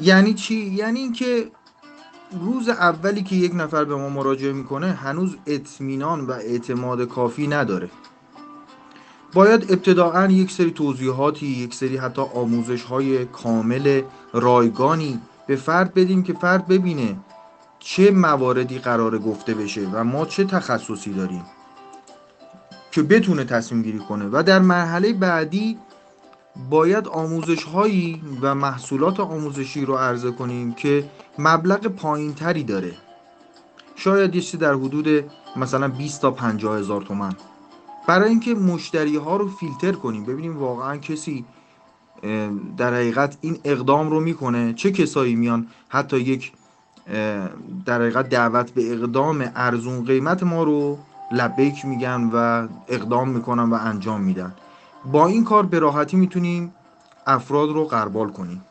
یعنی چی؟ یعنی اینکه روز اولی که یک نفر به ما مراجعه می‌کنه هنوز اطمینان و اعتماد کافی نداره. باید ابتداعا یک سری توضیحاتی یک سری حتی آموزش های کامل رایگانی به فرد بدیم که فرد ببینه چه مواردی قرار گفته بشه و ما چه تخصصی داریم که بتونه تصمیم گیری کنه. و در مرحله بعدی باید آموزش هایی و محصولات آموزشی رو عرضه کنیم که مبلغ پایین تری داره. شاید یه در حدود مثلا 20 تا 50 هزار تومن برای اینکه مشتری ها رو فیلتر کنیم ببینیم واقعا کسی در حقیقت این اقدام رو می‌کنه. چه کسایی میان حتی یک در حقیقت دعوت به اقدام ارزون قیمت ما رو لبیک میگن و اقدام می‌کنن و انجام میدن. با این کار به راحتی می‌تونیم افراد رو قربال کنیم.